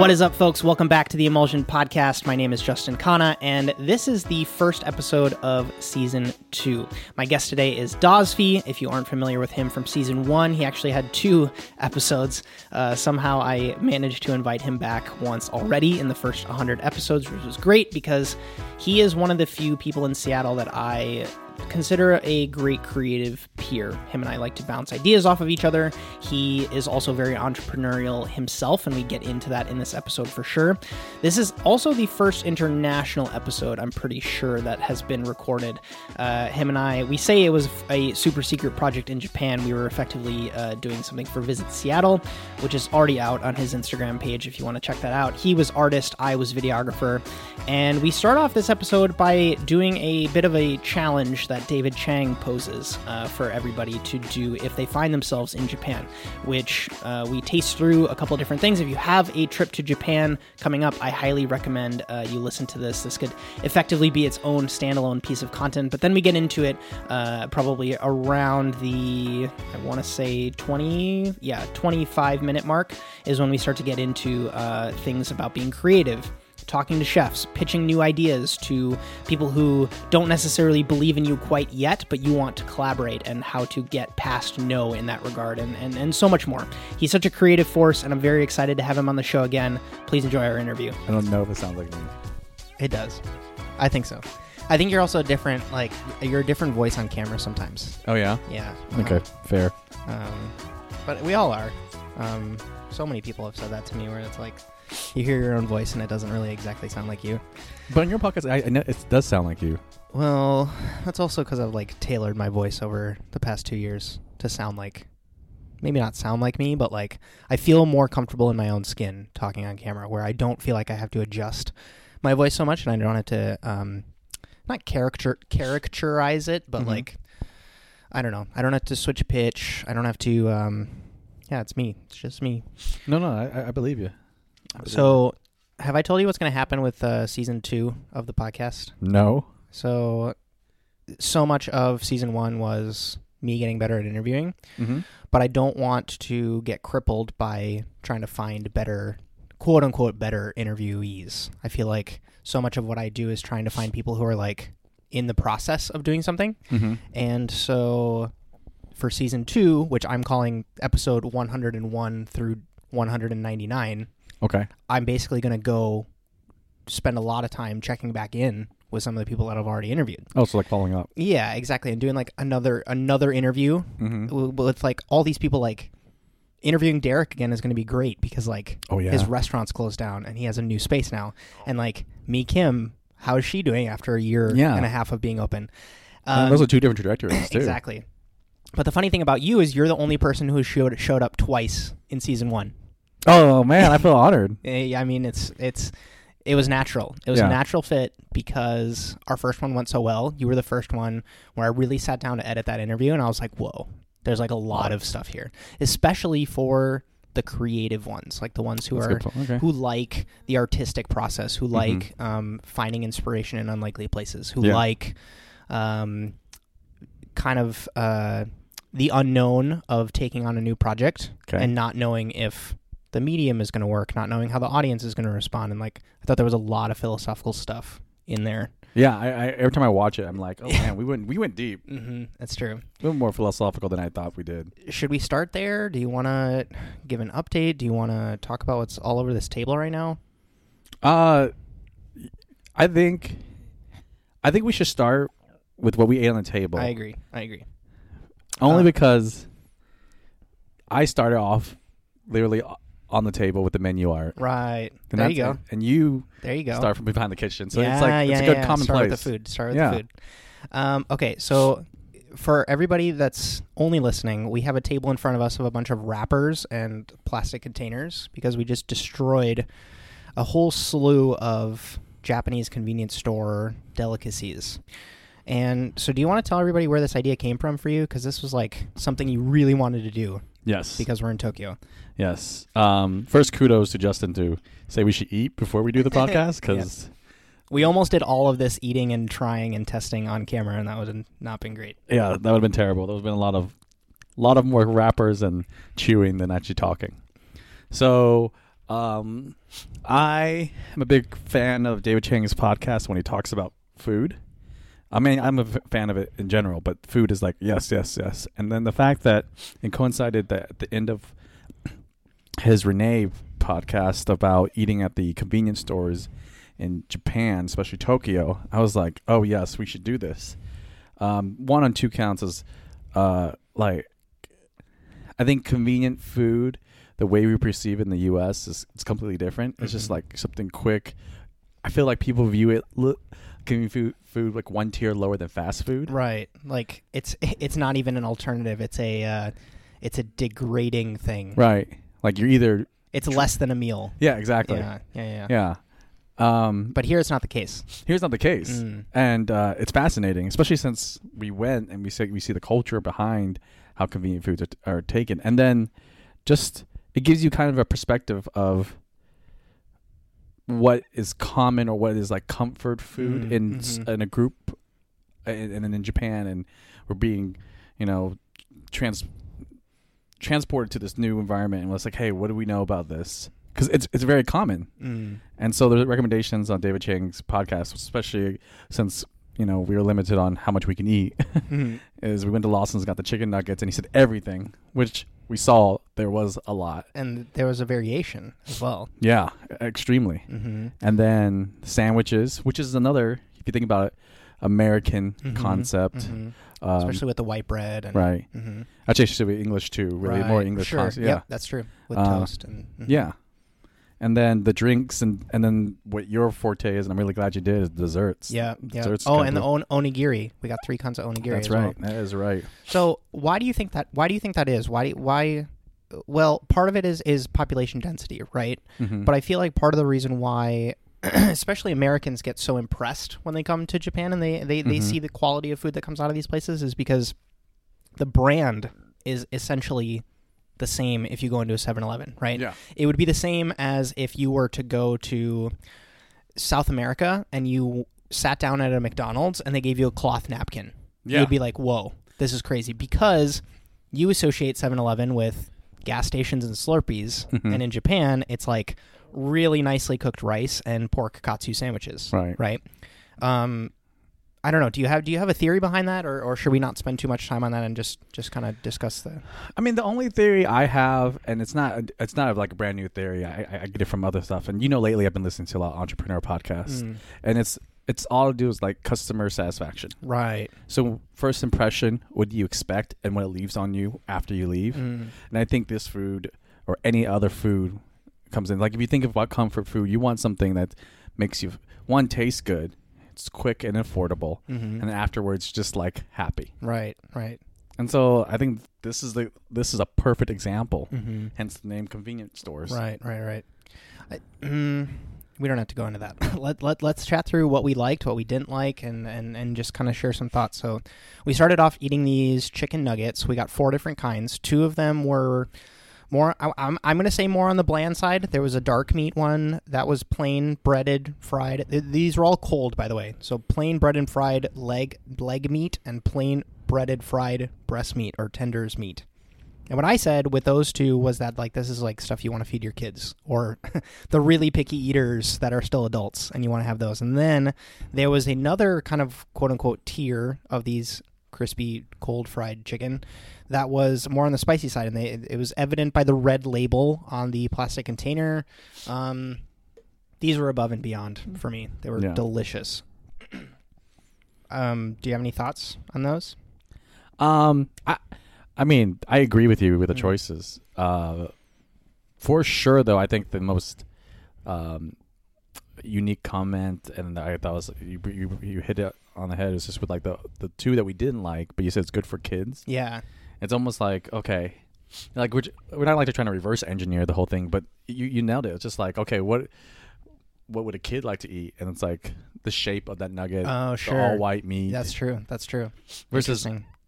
What is up, folks? Welcome back to the Emulsion Podcast. My name is Justin Khanna, and this is the first episode of season two. My guest today is Dozfy. If you aren't familiar with him from season one, he actually had two episodes. Uh, somehow I managed to invite him back once already in the first 100 episodes, which was great because he is one of the few people in Seattle that I consider a great creative peer. Him and I like to bounce ideas off of each other. He is also very entrepreneurial himself, and we get into that in this episode for sure. This is also the first international episode, I'm pretty sure, that has been recorded. Uh, him and I, we say it was a super secret project in Japan. We were effectively uh, doing something for Visit Seattle, which is already out on his Instagram page if you want to check that out. He was artist, I was videographer, and we start off this episode by doing a bit of a challenge that David Chang poses uh, for everybody to do if they find themselves in Japan, which uh, we taste through a couple different things. If you have a trip to Japan coming up, I highly recommend uh, you listen to this. This could effectively be its own standalone piece of content, but then we get into it uh, probably around the, I want to say 20, yeah, 25 minute mark is when we start to get into uh, things about being creative talking to chefs, pitching new ideas to people who don't necessarily believe in you quite yet, but you want to collaborate, and how to get past no in that regard, and, and, and so much more. He's such a creative force, and I'm very excited to have him on the show again. Please enjoy our interview. I don't know if it sounds like me. It does. I think so. I think you're also a different, like, you're a different voice on camera sometimes. Oh yeah. Yeah. Okay, fair. Um, but we all are. Um, so many people have said that to me where it's like, you hear your own voice and it doesn't really exactly sound like you. But in your podcast, I, I know it does sound like you. Well, that's also because I've like tailored my voice over the past two years to sound like, maybe not sound like me, but like I feel more comfortable in my own skin talking on camera, where I don't feel like I have to adjust my voice so much, and I don't have to, um, not character characterize it, but Mhm. like, I don't know, I don't have to switch pitch. I don't have to, um, yeah, it's me. It's just me. No, no, I, I believe you. So, have I told you what's going to happen with uh, season two of the podcast? no. So, so much of season one was me getting better at interviewing, Mm-hmm. but I don't want to get crippled by trying to find better, quote unquote, better interviewees. I feel like so much of what I do is trying to find people who are like in the process of doing something. Mm-hmm. And so for season two, which I'm calling episode 101 through 199, Okay. I'm basically going to go spend a lot of time checking back in with some of the people that I've already interviewed. Oh, so like following up. Yeah, exactly. And doing like another another interview Mm-hmm. with like all these people like interviewing Derek again is going to be great because like Oh yeah. his restaurant's closed down and he has a new space now. And like me Kim, how is she doing after a year Yeah. and a half of being open? Um, those are two different trajectories too. exactly. But the funny thing about you is you're the only person who showed showed up twice in season 1. Oh man, I feel honored. Eh, I mean, it's it's it was natural. It was a natural fit because our first one went so well. You were the first one where I really sat down to edit that interview, and I was like, "Whoa, there's like a lot of stuff here, especially for the creative ones, like the ones who That's are. Okay. who like the artistic process, who like um, finding inspiration in unlikely places, who Yeah. like um, kind of uh, the unknown of taking on a new project Okay. and not knowing if the medium is going to work, not knowing how the audience is going to respond, and like I thought there was a lot of philosophical stuff in there. yeah. I, I every time I watch it, I'm like, oh man, we went we went deep. Mm-hmm. That's true. We went more philosophical than I thought we did. Should we start there? Do you want to give an update? Do you want to talk about what's all over this table right now? Uh, I think, I think we should start with what we ate on the table. I agree. I agree. Only Uh, because I started off literally on the table with the menu art. Right. And there you go. And you There you go. start from behind the kitchen. So yeah, it's like yeah, it's a good yeah. common Start place. with the food. Start with Yeah. the food. Um, okay, so for everybody that's only listening, we have a table in front of us of a bunch of wrappers and plastic containers because we just destroyed a whole slew of Japanese convenience store delicacies. And so, do you want to tell everybody where this idea came from for you? Because this was like something you really wanted to do Yes. because we're in Tokyo. Yes. Um, first, kudos to Justin to say we should eat before we do the podcast because We almost did all of this eating and trying and testing on camera, and that would not been great. yeah, that would have been terrible. There would have been a lot of a lot of more rappers and chewing than actually talking. So Um, I am a big fan of David Chang's podcast when he talks about food. I mean, I'm a f- fan of it in general, but food is like yes, yes, yes. And then the fact that it coincided that at the end of his Renee podcast about eating at the convenience stores in Japan, especially Tokyo, I was like, oh yes, we should do this. Um, one on two counts is uh, like I think convenient food, the way we perceive it in the U.S. is it's completely different. It's just Mhm. like something quick. I feel like people view it convenient food, food like one tier lower than fast food. Right. Like it's it's not even an alternative. It's a uh, it's a degrading thing. Right. Like you're either It's less than a meal. yeah, exactly. Yeah, yeah, yeah, yeah. Um, But here it's not the case. here's not the case, Mm. and uh, it's fascinating, especially since we went and we see we see the culture behind how convenient foods are, are taken, and then just it gives you kind of a perspective of what is common or what is like comfort food Mhm, in s mhm. in a group, and, and then in Japan, and we're being, you know, trans transported to this new environment, and was like, hey, what do we know about this? Because it's it's very common. Mm. And so the recommendations on David Chang's podcast, especially since you know we were limited on how much we can eat, Mhm. is we went to Lawson's, got the chicken nuggets, and he said everything, which we saw there was a lot. And there was a variation as well. Yeah, extremely. Mm-hmm. And then sandwiches, which is another, if you think about it, American Mhm, concept. Mhm. Um, Especially with the white bread and right. Mm-hmm. Actually, it should be English too. Really, Right. more English Sure. concept. Yep, Yeah. that's true. With Uh, toast and mhm. Yeah. And then the drinks, and and then what your forte is, and I'm really glad you did, is desserts. Yeah, yeah. Desserts Oh, and the on- onigiri. We got three kinds of onigiri. That's as well. right. That is right. So why do you think that? Why do you think that is? Why? Do, why? Well, part of it is is population density, right? Mhm. But I feel like part of the reason why, especially Americans, get so impressed when they come to Japan and they they, they Mhm. see the quality of food that comes out of these places is because the brand is essentially the same if you go into a 7-Eleven, right? yeah. It would be the same as if you were to go to South America and you sat down at a McDonald's and they gave you a cloth napkin. Yeah. You'd be like, "Whoa, this is crazy," because you associate 7-Eleven with gas stations and Slurpees, Mhm. and in Japan, it's like really nicely cooked rice and pork katsu sandwiches. Right. Right. Um, I don't know. Do you have do you have a theory behind that, or, or should we not spend too much time on that and just just kind of discuss the? I mean, the only theory I have, and it's not it's not like a brand new theory. I, I- I get it from other stuff, and you know, lately I've been listening to a lot of entrepreneur podcasts, Mm, and it's it's all to do is like customer satisfaction. right. So first impression, what do you expect, and what it leaves on you after you leave. Mm, And I think this food or any other food comes in. Like if you think about comfort food, you want something that makes you one taste good, it's quick and affordable, mhm. and afterwards just like happy. Right. Right. And so I think this is the this is a perfect example. Mm-hmm. Hence the name convenience stores. Right, right, right. I, mm, we don't have to go into that. let, let, let's chat through what we liked, what we didn't like, and, and, and just kind of share some thoughts. So we started off eating these chicken nuggets. We got four different kinds. Two of them were more, I, I'm, I'm going to say more on the bland side. There was a dark meat one that was plain breaded, fried. These were all cold, by the way. So plain breaded fried leg, leg meat and plain breaded fried breast meat or tenders meat. And what I said with those two was that like this is like stuff you want to feed your kids or the really picky eaters that are still adults and you want to have those. And then there was another kind of quote unquote tier of these crispy cold fried chicken that was more on the spicy side and they it was evident by the red label on the plastic container. Um these were above and beyond for me. They were Yeah. delicious. Um, do you have any thoughts on those? Um, I, I mean, I agree with you with the Mm. choices. Uh, for sure, though, I think the most um, unique comment, and I thought was you, you you hit it on the head, is just with like the the two that we didn't like, but you said it's good for kids. Yeah. It's almost like okay, like we're, we're not like to trying to reverse engineer the whole thing, but you you nailed it. It's just like okay, what what would a kid like to eat? And it's like the shape of that nugget, Oh, the sure. all white meat, That's true. That's true. versus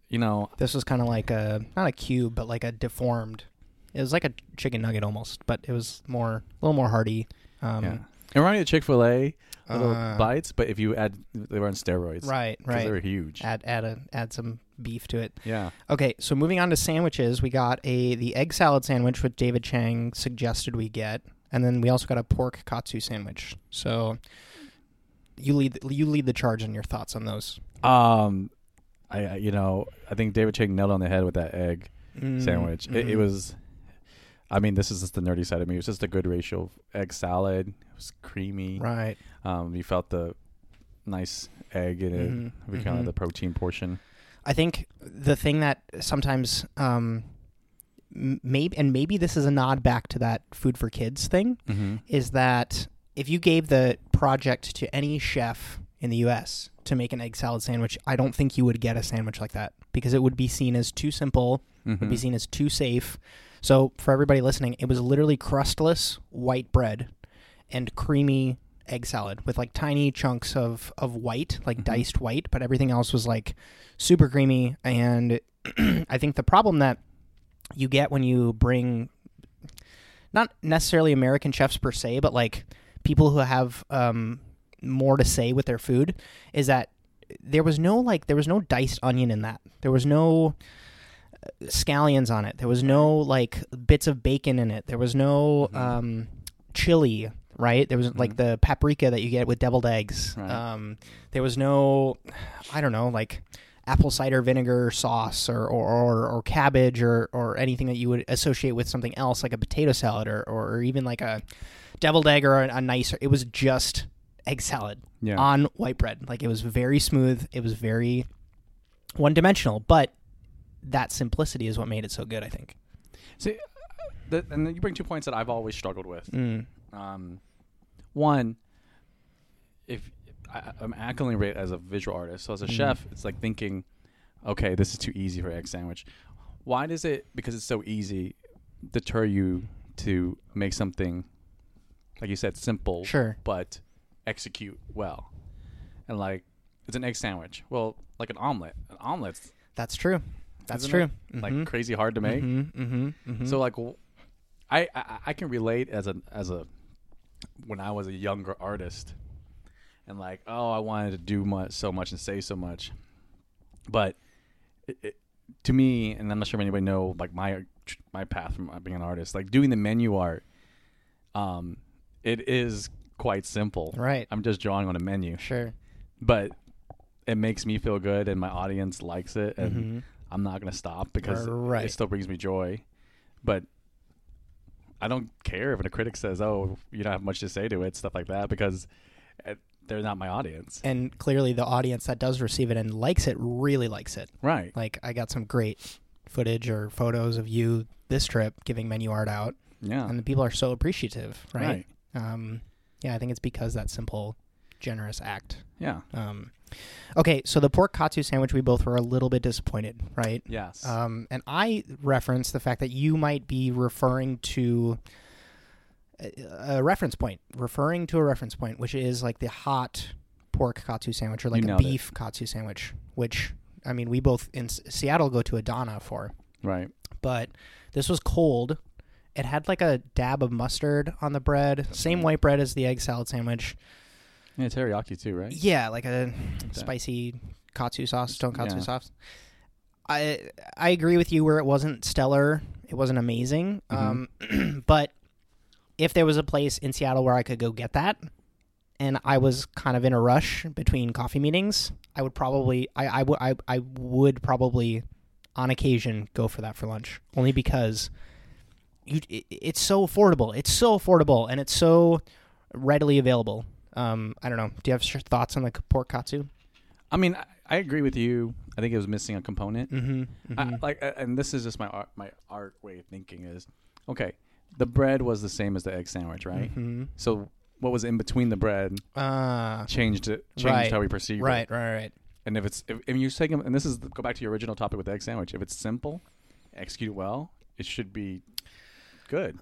you know This was kind of like a not a cube, but like a deformed. It was like a chicken nugget almost, but it was more a little more hearty. Um, yeah. It reminded me of Chick Fil A little uh, bites, but if you add, they were on steroids, Right, right. They were huge. Add add a add some beef to it. yeah, Okay, so moving on to sandwiches, we got a the egg salad sandwich, which David Chang suggested we get, and then we also got a pork katsu sandwich. So you lead you lead the charge on your thoughts on those. Um, I you know I think David Chang nailed on the head with that egg sandwich. It, it Mhm. was, I mean, this is just the nerdy side of me. It was just a good ratio of egg salad. It was creamy. right. Um, you felt the nice egg in it. Mhm, We kind of the protein portion. I think the thing that sometimes um, maybe and maybe this is a nod back to that food for kids thing Mm-hmm. is that if you gave the project to any chef in the US to make an egg salad sandwich, I don't think you would get a sandwich like that because it would be seen as too simple, Mm-hmm. would be seen as too safe. So for everybody listening, it was literally crustless white bread and creamy egg salad with like tiny chunks of of white, like Mhm. diced white, but everything else was like super creamy and I think the problem that you get when you bring not necessarily American chefs per se, but like people who have um, more to say with their food is that there was no like there was no diced onion in that. There was no uh, scallions on it. There was no like bits of bacon in it. There was no Mhm. um, chili. Right, there was like Mhm. the paprika that you get with deviled eggs. Right. Um, there was no, I don't know, like apple cider vinegar sauce or or, or, or cabbage or, or anything that you would associate with something else like a potato salad or, or even like a deviled egg or a, a nicer it was just egg salad Yeah. on white bread like it was very smooth it was very one dimensional but that simplicity is what made it so good i think See, th- and then you bring two points that I've always struggled with. mm. Um, one, if I, I'm acting rate as a visual artist, so as a Mhm. chef, it's like thinking, okay, this is too easy for egg sandwich. Why does it, because it's so easy, deter you to make something, like you said, simple, sure but execute well? And like, it's an egg sandwich. Well, like an omelet. An omelet's that's true that's true it, like Mhm. crazy hard to make. Mhm, mhm, mhm. So like, I I can relate as a as a when I was a younger artist, and like oh I wanted to do much so much and say so much, but it, it, to me and I'm not sure if anybody know like my my path from being an artist like doing the menu art, um, it is quite simple. right I'm just drawing on a menu, sure but it makes me feel good and my audience likes it and Mhm. I'm not gonna stop because Right. it still brings me joy. But I don't care if a critic says, "Oh, you don't have much to say to it," stuff like that, because it, they're not my audience. and clearly the audience that does receive it and likes it really likes it Right? like i got some great footage or photos of you this trip giving menu art out Yeah. and the people are so appreciative right, Right. um yeah i think it's because that simple generous act Yeah. um okay so the pork katsu sandwich we both were a little bit disappointed right Yes. um and i referenced the fact that you might be referring to a, a reference point referring to a reference point which is like the hot pork katsu sandwich or like a nailed it. beef katsu sandwich which i mean we both in S- seattle go to adana for right. but this was cold. It had like a dab of mustard on the bread, same white bread as the egg salad sandwich. Yeah, teriyaki too, right? Yeah, like a spicy katsu sauce, tonkatsu Yeah. sauce. I I agree with you where it wasn't stellar, it wasn't amazing. Mhm. Um, but if there was a place in Seattle where I could go get that, and I was kind of in a rush between coffee meetings, I would probably I I would I, I would probably on occasion go for that for lunch only because you it, it's so affordable. It's so affordable and it's so readily available. Um, I don't know. Do you have thoughts on the pork katsu? I mean, I, I agree with you. I think it was missing a component. Mm-hmm. I, like, and this is just my art, my art way of thinking is, okay, the bread was the same as the egg sandwich, right? Mm-hmm. So what was in between the bread Uh, changed it, changed Right. how we perceive it. right, right, right. And if it's if, if you take them, and this is go back to your original topic with the egg sandwich. If it's simple, execute well, it should be good.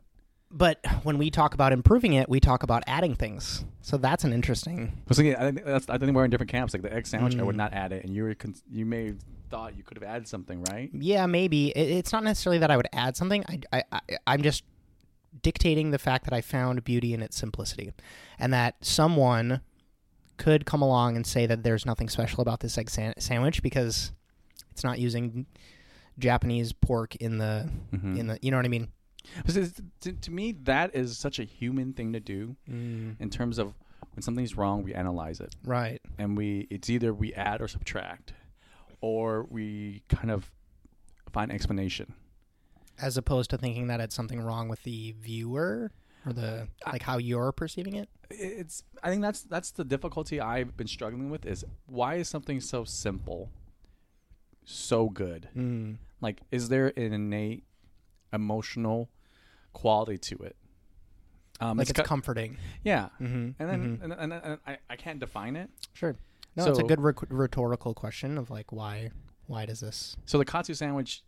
But when we talk about improving it, we talk about adding things. So that's an interesting. Yeah, I think that's I think we're in different camps. Like the egg sandwich, I would Mm. not add it, and you were con- you may have thought you could have added something, right? Yeah, maybe it, it's not necessarily that I would add something. I, I, I, I'm just dictating the fact that I found beauty in its simplicity, and that someone could come along and say that there's nothing special about this egg san- sandwich because it's not using Japanese pork in the Mm-hmm. in the. You know what I mean? Because it's- to, to me, that is such a human thing to do Mm, in terms of when something's wrong, we analyze it, right. and we it's either we add or subtract, or we kind of find explanation. As opposed to thinking that it's something wrong with the viewer or the like how you're perceiving it. It's I think that's that's the difficulty I've been struggling with is why is something so simple so good? Mm. Like, is there an innate emotional quality to it? Um, Like it's co- comforting. yeah, Mm-hmm. and then and, and, and I, I can't define it. Sure. No, it's a good rec- rhetorical question of like why why does this? So the katsu sandwich,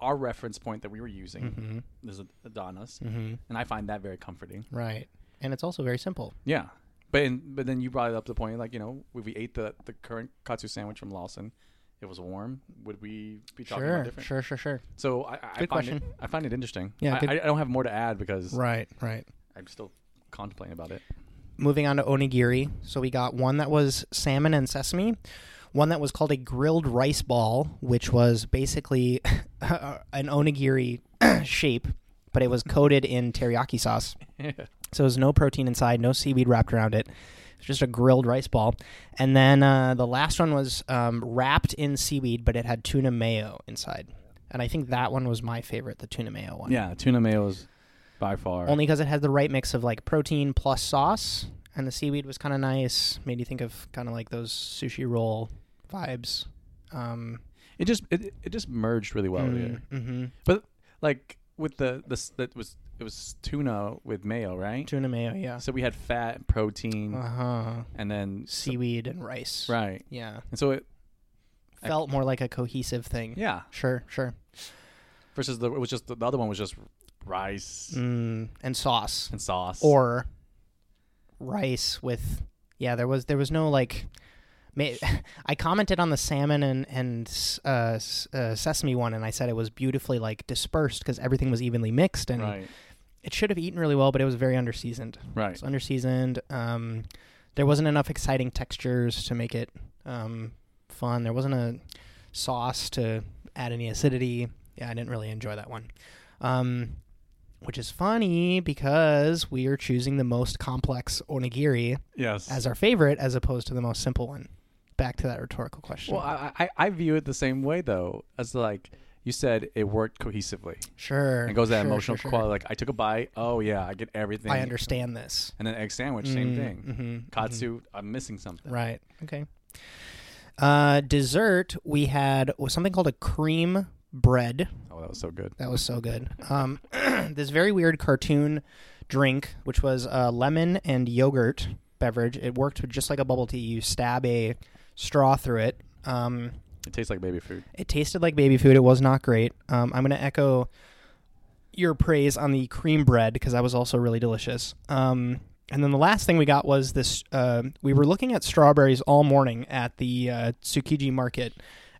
our reference point that we were using Mm-hmm. is Adonis, Mm-hmm. and I find that very comforting. Right. And it's also very simple. Yeah, but in, but then you brought it up to the point like you know if we ate the the current katsu sandwich from Lawson, it was warm. Would we be talking Sure, about different? sure, sure, sure. So I, I Good find question. It, I find it interesting. Yeah, I, I, don't have more to add because Right, right. I'm still contemplating about it. Moving on to onigiri. So we got one that was salmon and sesame, one that was called a grilled rice ball, which was basically an onigiri shape, but it was coated in teriyaki sauce. So there's no protein inside, no seaweed wrapped around it. It's just a grilled rice ball. And then uh, the last one was um, wrapped in seaweed, but it had tuna mayo inside. And I think that one was my favorite, the tuna mayo one. yeah, tuna mayo is by far Only because it had the right mix of like protein plus sauce, and the seaweed was kind of nice. Made you think of kind of like those sushi roll vibes. Um, it just it, it just merged really well here. hmm But Like with the this that was it was tuna with mayo, right? Tuna mayo, yeah. So we had fat, protein, Uh huh. and then Seaweed and rice. right, Yeah. and so it Felt more like a cohesive thing. yeah Sure, sure. versus the it was just the, the other one was just rice Mm, and sauce. and sauce or rice with yeah there was there was no like i commented on the salmon and and uh, uh, sesame one and i said it was beautifully like dispersed because everything was evenly mixed and right it should have eaten really well but it was very underseasoned. Right. It's underseasoned. Um there wasn't enough exciting textures to make it um fun. There wasn't a sauce to add any acidity. Yeah i didn't really enjoy that one. Um which is funny because we are choosing the most complex onigiri yes. as our favorite as opposed to the most simple one. Back to that rhetorical question. well I, I I view it the same way though as like you said it worked cohesively sure. and it goes that sure, emotional sure, sure. quality like I took a bite oh yeah I get everything I understand this. and then egg sandwich same thing Mm-hmm, katsu I'm missing something Right. Okay. Uh, dessert, we had was something called a cream bread. oh that was so good That was so good. Um, this very weird cartoon drink, which was uh, lemon and yogurt beverage. It worked just like a bubble tea. You stab a straw through it. Um, it tastes like baby food It tasted like baby food. It was not great. Um, I'm going to echo your praise on the cream bread because that was also really delicious. Um, and then the last thing we got was this. Uh, we were looking at strawberries all morning at the uh, Tsukiji market,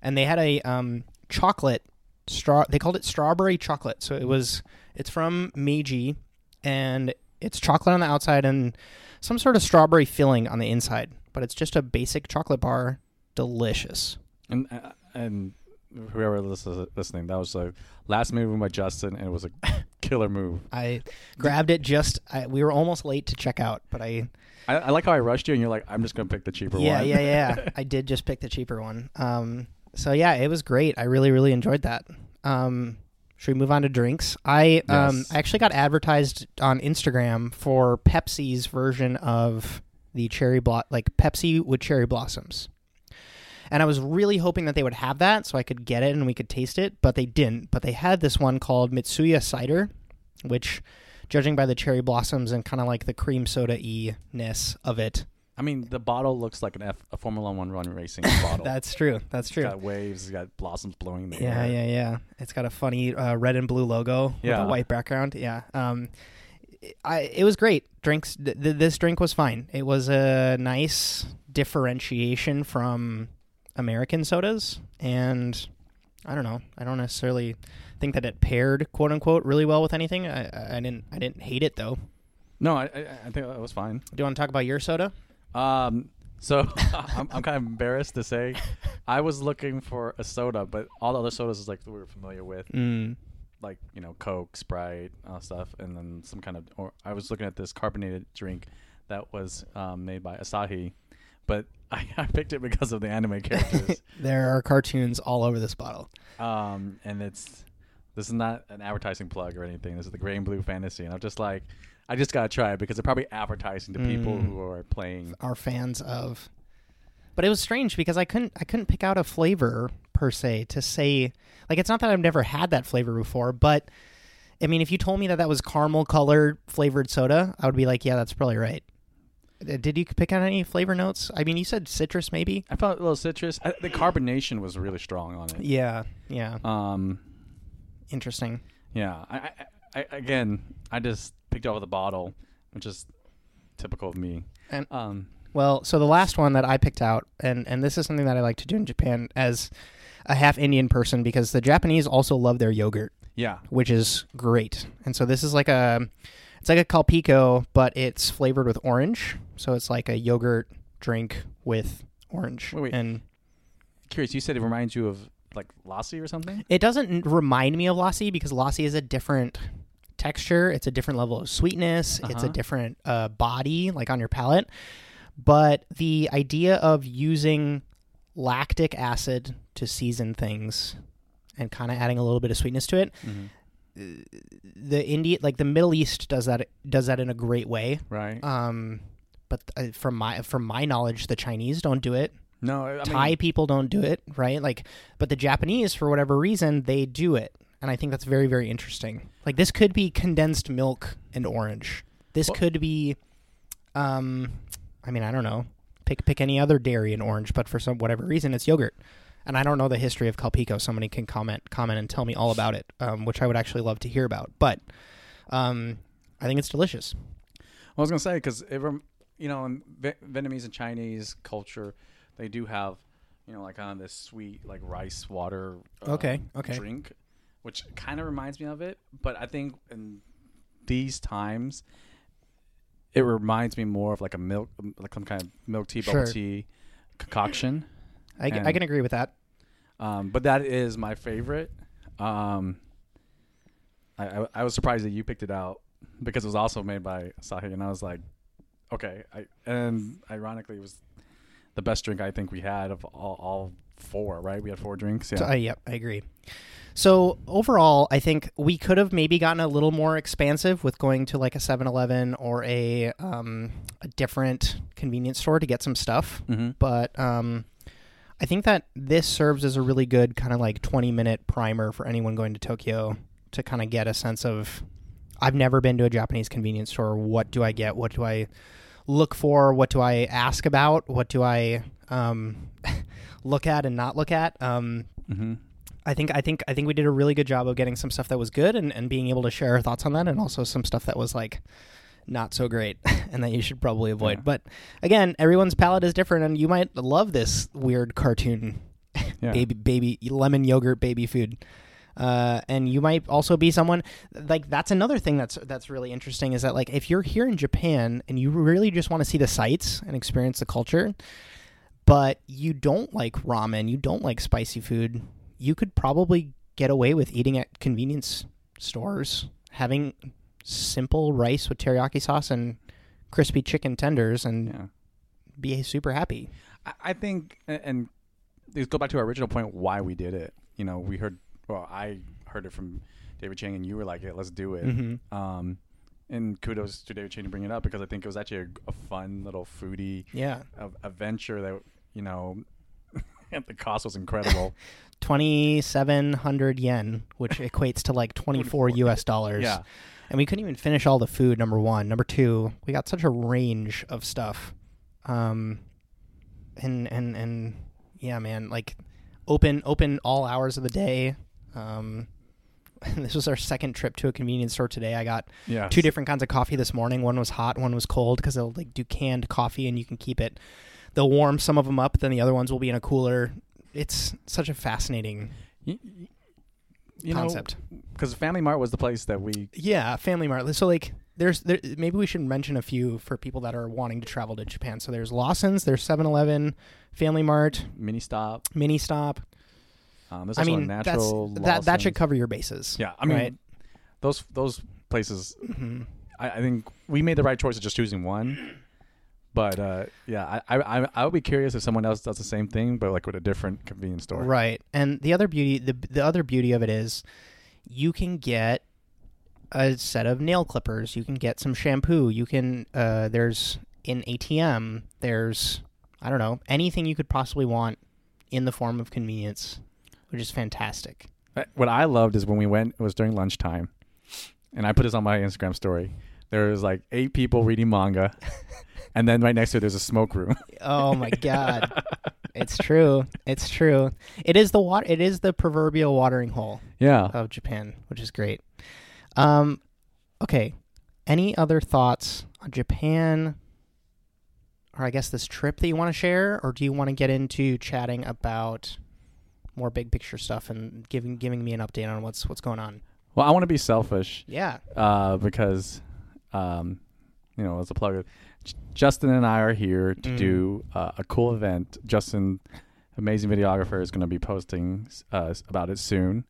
and they had a um, chocolate straw. They called it strawberry chocolate. So it was. It's from Meiji, and it's chocolate on the outside and some sort of strawberry filling on the inside. But it's just a basic chocolate bar. Delicious. And uh, and whoever lis- listening that was like last move by Justin and it was a killer move I grabbed it just. I, we were almost late to check out, but I. I, I like how I rushed you and you're like I'm just gonna pick the cheaper yeah, one yeah, yeah. Yeah. I did just pick the cheaper one. Um. So yeah, it was great. I really, really enjoyed that. Um. Should we move on to drinks? I um. I actually got advertised on Instagram for Pepsi's version of the cherry blo- like Pepsi with cherry blossoms. And I was really hoping that they would have that so I could get it and we could taste it, but they didn't. But they had this one called Mitsuya Cider, which, judging by the cherry blossoms and kind of like the cream soda e ness of it, I mean the bottle looks like an F, a Formula One run racing bottle that's true. That's it's true. got waves it's got blossoms blowing in the Yeah, air yeah, yeah. It's got a funny uh, red and blue logo with Yeah. a white background. Yeah. Um, I it was great. Drinks. Th- this drink was fine. It was a nice differentiation from American sodas, and I don't know. I don't necessarily think that it paired quote unquote really well with anything. I, I, didn't. I didn't hate it though. no I, I I think that was fine Do you want to talk about your soda? um so I'm, I'm kind of embarrassed to say I was looking for a soda but all the other sodas is like we were familiar with Mm. like you know Coke, Sprite, uh, stuff, and then some kind of. Or I was looking at this carbonated drink that was um, made by Asahi, but I, I picked it because of the anime characters. There are cartoons all over this bottle. um, and it's this is not an advertising plug or anything. This is the Granblue Fantasy, and I'm just like, I just gotta try it because they're probably advertising to people Mm. who are playing. Are fans of. But it was strange because I couldn't I couldn't pick out a flavor per se to say like it's not that I've never had that flavor before, but I mean if you told me that that was caramel colored flavored soda, I would be like, yeah, that's probably right. Uh, Did you pick out any flavor notes? I mean, you said citrus maybe. I felt a little citrus. I, the carbonation was really strong on it. Yeah, yeah, Um, interesting. yeah. I, I, I again, I just picked over the bottle, which is typical of me. And Um, Well, so the last one that I picked out, and and this is something that I like to do in Japan as a half Indian person because the Japanese also love their yogurt, yeah. which is great. And so this is like a, it's like a calpico, but it's flavored with orange. So it's like a yogurt drink with orange. Wait, wait. And Curious. You said it reminds you of like lassi or something. it doesn't remind me of lassi because lassi is a different texture. It's a different level of sweetness. It's a Uh-huh. different uh, body, like on your palate. But the idea of using lactic acid to season things and kind of adding a little bit of sweetness to it, Mm-hmm. The India, like the Middle East, does that does that in a great way. Right. Um, but uh, from my from my knowledge, the Chinese don't do it. no. I Thai people don't do it, right? Like, but the Japanese, for whatever reason, they do it, and I think that's very, very interesting. Like, this could be condensed milk and orange. This Well- could be, um, I mean, I don't know. Pick pick any other dairy and orange, but for some whatever reason, it's yogurt. And I don't know the history of Calpico. Somebody can comment comment and tell me all about it, um, which I would actually love to hear about. But um, I think it's delicious. I was gonna say because you know, in Vi- Vietnamese and Chinese culture, they do have, you know, like kind of this sweet like rice water. uh, Okay, okay. Drink, which kind of reminds me of it, but I think in these times, it reminds me more of like a milk, like some kind of milk tea, bubble Sure. tea concoction. I, I can agree with that. Um, but that is my favorite. Um, I, I I was surprised that you picked it out because it was also made by Asahi, and I was like, okay. I and ironically, it was the best drink I think we had of all, all four. Right, we had four drinks. Yeah. So, uh, yep, I agree. So overall, I think we could have maybe gotten a little more expansive with going to like a 7-Eleven or a um, a different convenience store to get some stuff. mm-hmm. But um, I think that this serves as a really good kind of like 20 minute primer for anyone going to Tokyo to kind of get a sense of I've never been to a Japanese convenience store. What do I get? What do I look for? What do I ask about? What do I um, look at and not look at? Um, Mm-hmm. I think I think I think we did a really good job of getting some stuff that was good and, and being able to share our thoughts on that and also some stuff that was like not so great and that you should probably avoid. Yeah. But again, everyone's palate is different and you might love this weird cartoon Yeah. baby baby lemon yogurt baby food. Uh, and you might also be someone like that's another thing that's that's really interesting is that like if you're here in Japan and you really just want to see the sights and experience the culture, but you don't like ramen, you don't like spicy food, you could probably get away with eating at convenience stores, having simple rice with teriyaki sauce and crispy chicken tenders, and Yeah. be super happy. I, think, and let's go back to our original point why we did it. You know, we heard, well, I heard it from David Chang, and you were like, yeah, let's do it. Mm-hmm. Um, and kudos to David Chang to bring it up because I think it was actually a, a fun little foodie Yeah, a, a venture that you know the cost was incredible. twenty seven hundred yen, which equates to like twenty four 24. U.S. dollars. yeah, and we couldn't even finish all the food. Number one, number two, we got such a range of stuff, um, and and and yeah, man, like open open all hours of the day. Um, this was our second trip to a convenience store today. I got yeah, two different kinds of coffee this morning. One was hot, one was cold because they'll like do canned coffee and you can keep it. They'll warm some of them up, then the other ones will be in a cooler. It's such a fascinating You, concept. because Family Mart was the place that we. Yeah, Family Mart. So like, there's there, maybe we should mention a few for people that are wanting to travel to Japan. So there's Lawson's, there's 7-Eleven, Family Mart, Mini stop. Mini Stop. Um, I mean, natural that's, that that should cover your bases. Yeah, I mean, right? those those places. Mhm. I, I think we made the right choice of just choosing one. But uh, yeah, I, I I- would be curious if someone else does the same thing, but like with a different convenience store. Right. And the other beauty the the other beauty of it is you can get a set of nail clippers, you can get some shampoo, you can uh there's in ATM, there's I don't know, anything you could possibly want in the form of convenience, which is fantastic. Uh, What I loved is when we went. It was during lunchtime, and I put this on my Instagram story. There was like eight people reading manga, and then right next to it there's a smoke room. Oh my god. it's true. It's true. It is the water it is the proverbial watering hole. yeah. of Japan, which is great. Um, okay. Any other thoughts on Japan, or I guess this trip that you want to share, or do you want to get into chatting about more big picture stuff and giving giving me an update on what's what's going on? Well, I want to be selfish Yeah. uh, because, um, you know, as a plug, J- Justin and I are here to Mm. do uh, a cool event. Justin, amazing videographer, is going to be posting uh, about it soon.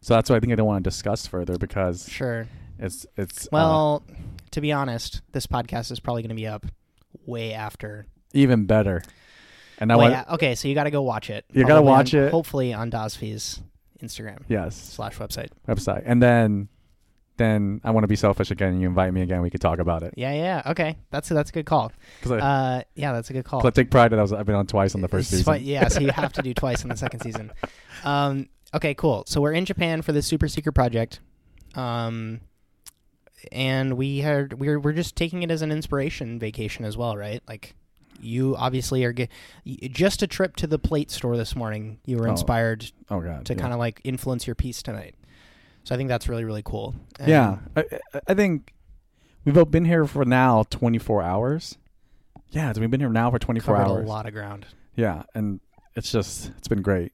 So that's why I think I don't want to discuss further because Sure. it's it's uh, Well, to be honest, this podcast is probably going to be up way after. even better. And I want a- okay, so you got to go watch it. You gotta Probably on- watch it. Hopefully on Dozfy's Instagram yes slash website. website, and then then I want to be selfish again. and You invite me again, we could talk about it Yeah, yeah. Okay, that's that's a good call. I, Uh, yeah, that's a good call. I take pride that I was I've been on twice on the first season. yeah, so you have to do twice in the second season. Um, okay, cool. So we're in Japan for this super secret project, um, and we had we're we're just taking it as an inspiration vacation as well, right? Like you obviously are ge- just a trip to the plate store this morning. You were Oh, inspired oh god, to yeah. kind of like influence your piece tonight. So I think that's really really cool. And Yeah, I, I- think we've all been here for now 24 hours. Yeah, we've been here now for 24 covered hours. a lot of ground. Yeah, and it's just it's been great.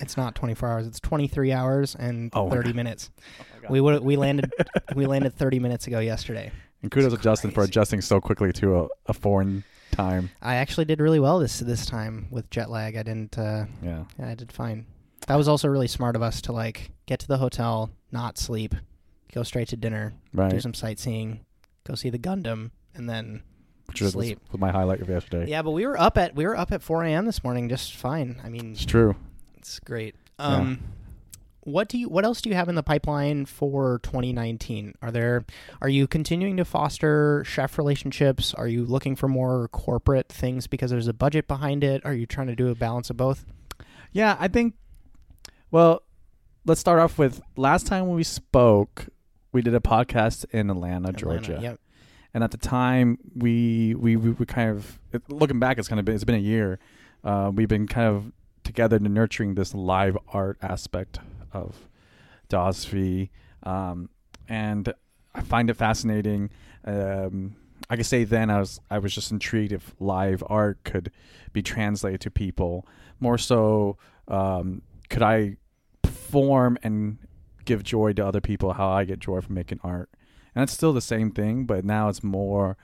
It's not 24 hours. It's 23 hours and Oh 30 God. minutes. We would we landed we landed 30 minutes ago yesterday. And kudos to Justin for adjusting so quickly to a, a foreign time. I actually did really well this this time with jet lag. I didn't. Uh, Yeah, yeah, I did fine. That was also really smart of us to like get to the hotel, not sleep, go straight to dinner, right. do some sightseeing, go see the Gundam, and then Which was, sleep. was my highlight of yesterday. yeah. But we were up at we were up at 4 a.m. this morning, just fine. I mean, It's true. it's great. Um, what do you? What else do you have in the pipeline for 2019? Are there? Are you continuing to foster chef relationships? Are you looking for more corporate things because there's a budget behind it? Are you trying to do a balance of both? Yeah, I think. Well, let's start off with last time when we spoke. We did a podcast in Atlanta, Georgia, Yep. and at the time we we we, we kind of looking back, it's kind of been it's been a year. Uh, we've been kind of together to nurturing this live art aspect of Dozfy, um, and I find it fascinating. Um, I could say then I was I was just intrigued if live art could be translated to people. More so, um, could I perform and give joy to other people how I get joy from making art? And it's still the same thing, but now it's more.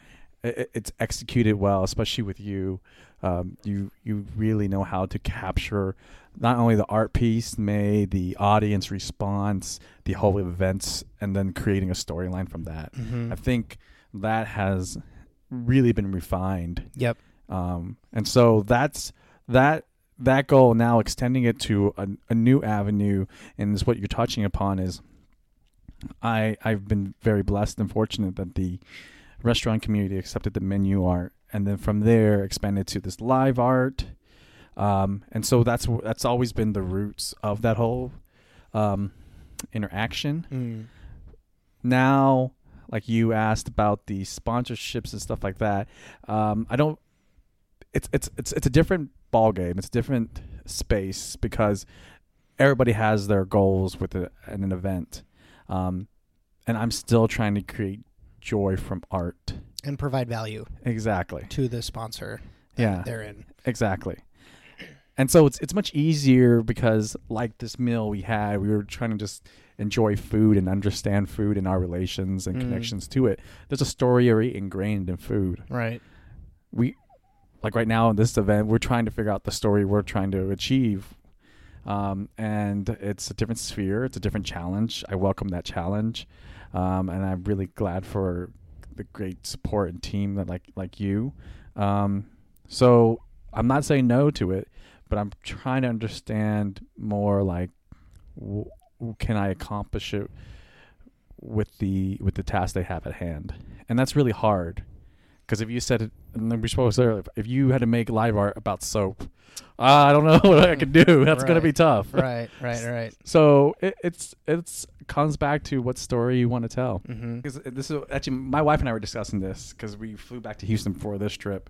It, it's executed well, especially with you. Um, you you really know how to capture not only the art piece may the audience response, the whole events, and then creating a storyline from that. Mm-hmm. I think that has really been refined. Yep. Um, and so that's that that goal now extending it to a, a new avenue and is what you're touching upon is I I've been very blessed and fortunate that the restaurant community accepted the menu art and then from there expanded to this live art um, and so that's that's always been the roots of that whole um, interaction Mm. now like you asked about the sponsorships and stuff like that um, i don't it's it's it's it's a different ball game it's a different space because everybody has their goals with a, an event um, and i'm still trying to create joy from art And provide value exactly to the sponsor. Yeah. They're in. Exactly. And so it's it's much easier because like this meal we had, we were trying to just enjoy food and understand food and our relations and Mm. connections to it. There's a story already ingrained in food. Right. We like right now in this event, we're trying to figure out the story we're trying to achieve. Um, and it's a different sphere. It's a different challenge. I welcome that challenge, um, and I'm really glad for the great support and team that like like you. Um, so I'm not saying no to it, but I'm trying to understand more like w- can I accomplish it with the with the task they have at hand, and that's really hard. Because if you said it, and then we spoke earlier, if you had to make live art about soap, uh, I don't know what I could do. That's gonna be tough. right, right, right. So it, it's it's comes back to what story you want to tell. Mm-hmm. Because this is actually my wife and I were discussing this because we flew back to Houston for this trip,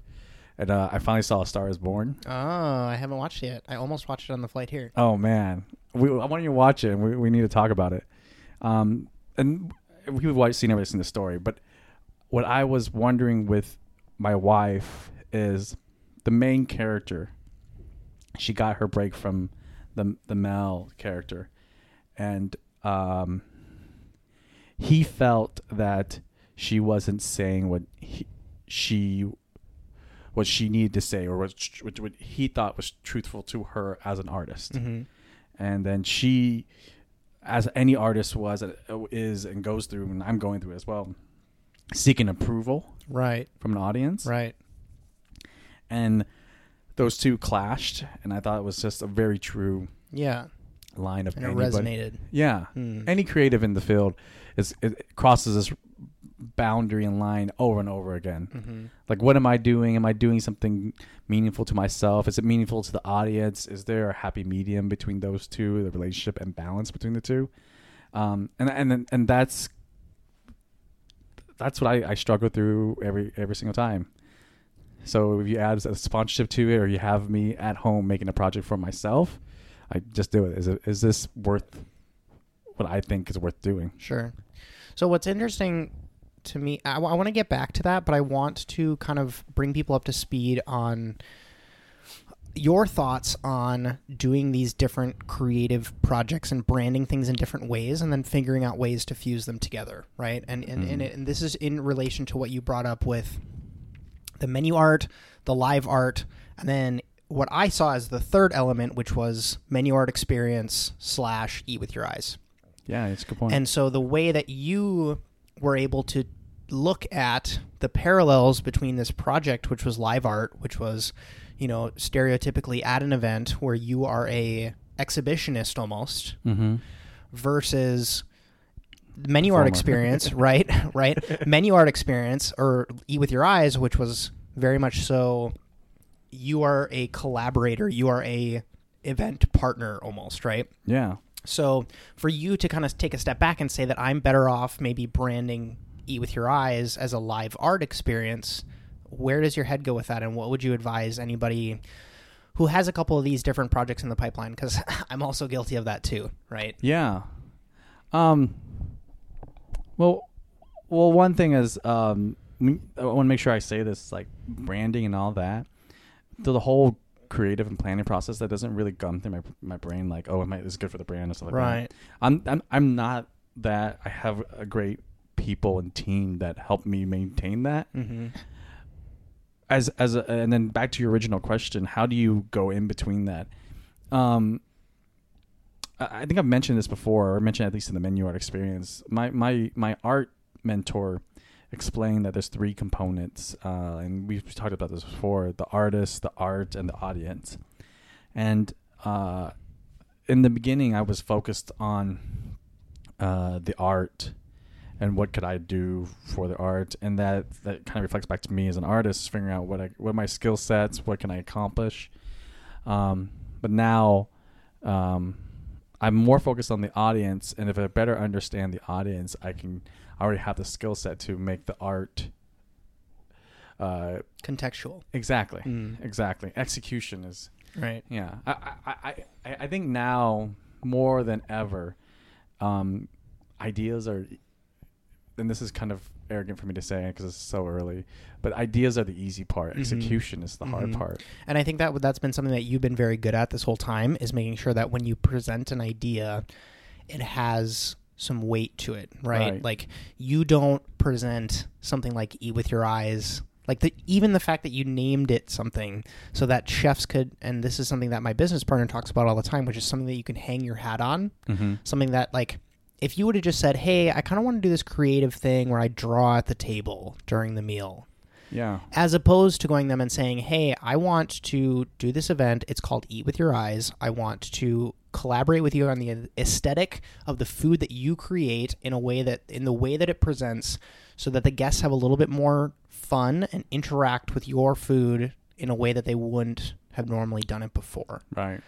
and uh, I finally saw A Star Is Born. Oh, I haven't watched it yet. I almost watched it on the flight here. Oh man, we I want you to watch it. and We we need to talk about it. Um, and we've watched, seen everything in the story, but what I was wondering with my wife is the main character. She got her break from the the male character, and um, he felt that she wasn't saying what he, she what she needed to say or what, what, what he thought was truthful to her as an artist Mm-hmm. and then she as any artist was uh, is and goes through and i'm going through as well seeking approval Right, from an audience right. and those two clashed and i thought it was just a very true Yeah, line of and it anybody. resonated. yeah Hmm. any creative in the field is it crosses this boundary and line over and over again Mm-hmm. like what am i doing am i doing something meaningful to myself is it meaningful to the audience is there a happy medium between those two the relationship and balance between the two um and and and that's that's what i i struggle through every every single time. So if you add a sponsorship to it or you have me at home making a project for myself i just do it. Is it is this worth what i think is worth doing? Sure. So what's interesting to me, I, want to get back to that, but I want to kind of bring people up to speed on your thoughts on doing these different creative projects and branding things in different ways and then figuring out ways to fuse them together right? And and, and, Mhm. it, and this is in relation to what you brought up with the menu art the live art and then what i saw as the third element which was menu art experience slash eat with your eyes. Yeah it's a good point. And so the way that you were able to look at the parallels between this project, which was live art, which was, you know, stereotypically at an event where you are a exhibitionist almost, mm-hmm. versus menu art experience, right? Right? menu art experience or eat with your eyes, which was very much so you are a collaborator, you are a event partner almost, right? yeah So for you to kind of take a step back and say that I'm better off maybe branding Eat with Your Eyes as a live art experience, where does your head go with that? And what would you advise anybody who has a couple of these different projects in the pipeline? Because I'm also guilty of that too, right? Yeah. Um. Well, well, one thing is, um, I want to make sure I say this, like branding and all that. The whole creative and planning process, that doesn't really gun through my my brain. Like, oh, it might, this is good for the brand and stuff like that. Right. I'm I'm I'm not that. I have a great people and team that help me maintain that. Mm-hmm. As as a, and then back to your original question, how do you go in between that? Um, I think I've mentioned this before, or mentioned at least in the menu art experience. My my my art mentor explained that there's three components, uh, and we've talked about this before: the artist, the art, and the audience. And uh, in the beginning, I was focused on uh, the art and what could I do for the art, and that that kind of reflects back to me as an artist, figuring out what I what are my skill sets, what can I accomplish. Um, but now, um, I'm more focused on the audience, and if I better understand the audience, I can I already have the skill set to make the art. Uh, Contextual. exactly, Mm. exactly. Execution is Right. yeah, I I, I, I I think now more than ever, um, ideas are, and this is kind of arrogant for me to say because it's so early, but ideas are the easy part. Mhm. Execution is the hard Mhm. part. And I think that that's been something that you've been very good at this whole time is making sure that when you present an idea, it has some weight to it, right? Right. Like you don't present something like eat with your eyes Like the even the fact that you named it something so that chefs could and this is something that my business partner talks about all the time, which is something that you can hang your hat on. Mm-hmm. Something that like if you would have just said, "Hey, I kind of want to do this creative thing where I draw at the table during the meal." Yeah. as opposed to going them and saying, "Hey, I want to do this event. It's called Eat with Your Eyes. I want to collaborate with you on the aesthetic of the food that you create in a way that in the way that it presents so that the guests have a little bit more fun and interact with your food in a way that they wouldn't have normally done it before." Right.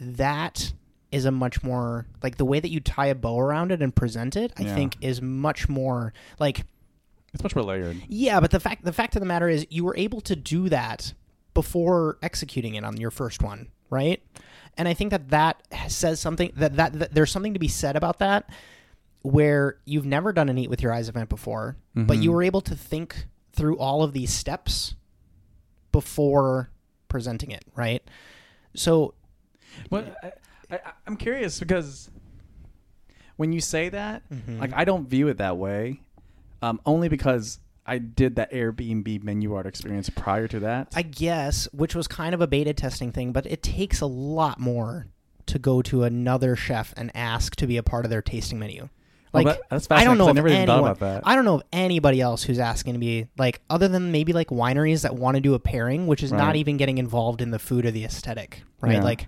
That is a much more like the way that you tie a bow around it and present it, I Yeah. think is much more like It's much more layered. yeah, but the fact the fact of the matter is you were able to do that before executing it on your first one, right? And I think that that says something that, that that there's something to be said about that where you've never done an eat with your eyes event before, but you Mhm. were able to think through all of these steps before presenting it, right? So Well, I, I'm curious because when you say that, Mhm. like I don't view it that way, um, only because I did that Airbnb menu art experience prior to that. I guess, which was kind of a beta testing thing, but it takes a lot more to go to another chef and ask to be a part of their tasting menu. Like that- that's I don't know. I never even thought about that. I don't know of anybody else who's asking to be like other than maybe like wineries that want to do a pairing, which is not even getting involved in the food or the aesthetic, right? Yeah. Like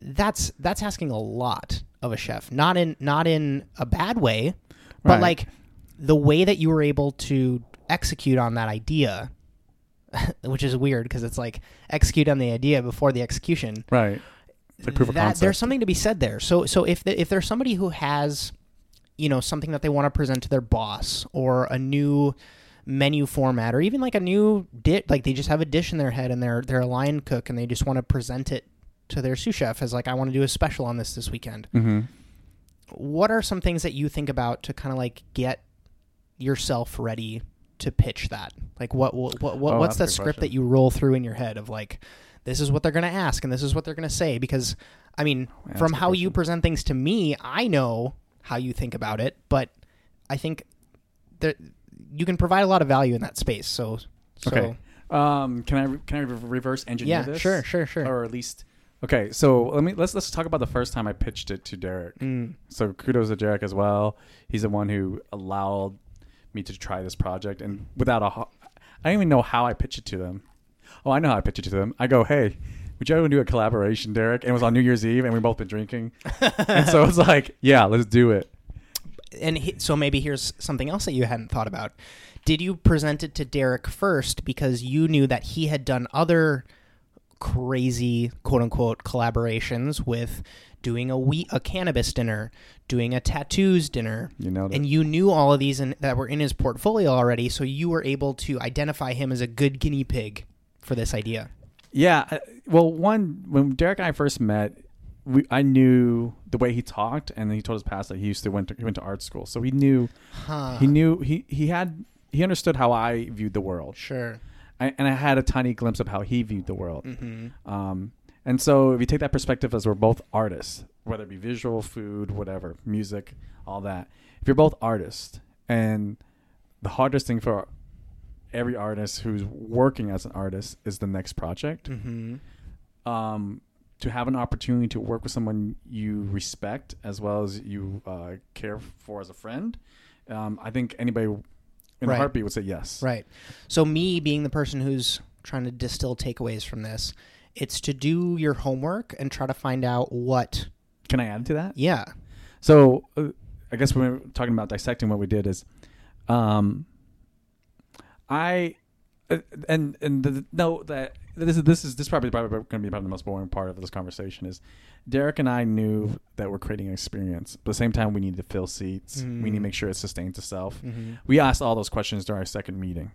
that's that's asking a lot of a chef. Not in not in a bad way, but Right. like the way that you were able to execute on that idea which is weird because it's like execute on the idea before the execution right. Like that there's something to be said there. So so if the, if there's somebody who has you know something that they want to present to their boss or a new menu format or even like a new dish like they just have a dish in their head and they're they're a line cook and they just want to present it to their sous chef as like I want to do a special on this this weekend. hmm What are some things that you think about to kind of like get yourself ready to pitch that? Like what what, what, what Oh, what's the that's a good script that you roll through in your head of like this is what they're going to ask and this is what they're going to say because I mean from how you present things to me, I know how you think about it, but I think that you can provide a lot of value in that space. So, so Okay. Um, can I can I re- reverse engineer yeah, this? sure, sure, sure. Or at least okay. So let me let's let's talk about the first time I pitched it to Derek. Mm, So kudos to Derek as well. He's the one who allowed me to try this project, and without a, ho- I don't even know how I pitched it to them. Oh, I know how I pitched it to them. I go, hey, would you ever do a collaboration, Derek? And it was on New Year's Eve, and we both been drinking, and so it's like, yeah, let's do it. and he, so maybe here's something else that you hadn't thought about. Did you present it to Derek first because you knew that he had done other crazy quote unquote collaborations with doing a wheat a cannabis dinner, doing a tattoos dinner, You know, and you knew all of these in, that were in his portfolio already, so you were able to identify him as a good guinea pig for this idea. Yeah. uh, Well, one when Derek and I first met, we, I knew the way he talked, and he told his past that he used to went to, he went to art school, so he knew Huh. he knew he he had he understood how I viewed the world, Sure. I, and I had a tiny glimpse of how he viewed the world. hmm Um, and so if you take that perspective as we're both artists, whether it be visual, food, whatever, music, all that, if you're both artists, and the hardest thing for every artist who's working as an artist is the next project hmm um, to have an opportunity to work with someone you respect as well as you uh, care for as a friend, um, I think anybody in Right. a heartbeat would say yes. Right. So me being the person who's trying to distill takeaways from this, it's to do your homework and try to find out what. Can I add to that? Yeah. So uh, I guess when we're talking about dissecting, what we did is, um, I and and the, no that this is this is this is probably probably going to be probably the most boring part of this conversation is Derek and I knew that we're creating an experience, but at the same time we need to fill seats. We need to Mm. make sure it sustains itself. Mm-hmm. We asked all those questions during our second meeting.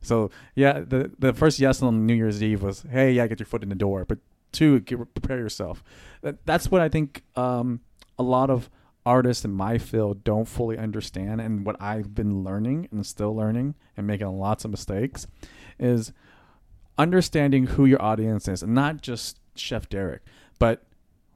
So yeah, the the first yes on New Year's Eve was, hey, yeah, get your foot in the door. But two, get, prepare yourself. That, that's what I think um, a lot of artists in my field don't fully understand, and what I've been learning and still learning and making lots of mistakes is understanding who your audience is, and not just Chef Derek, but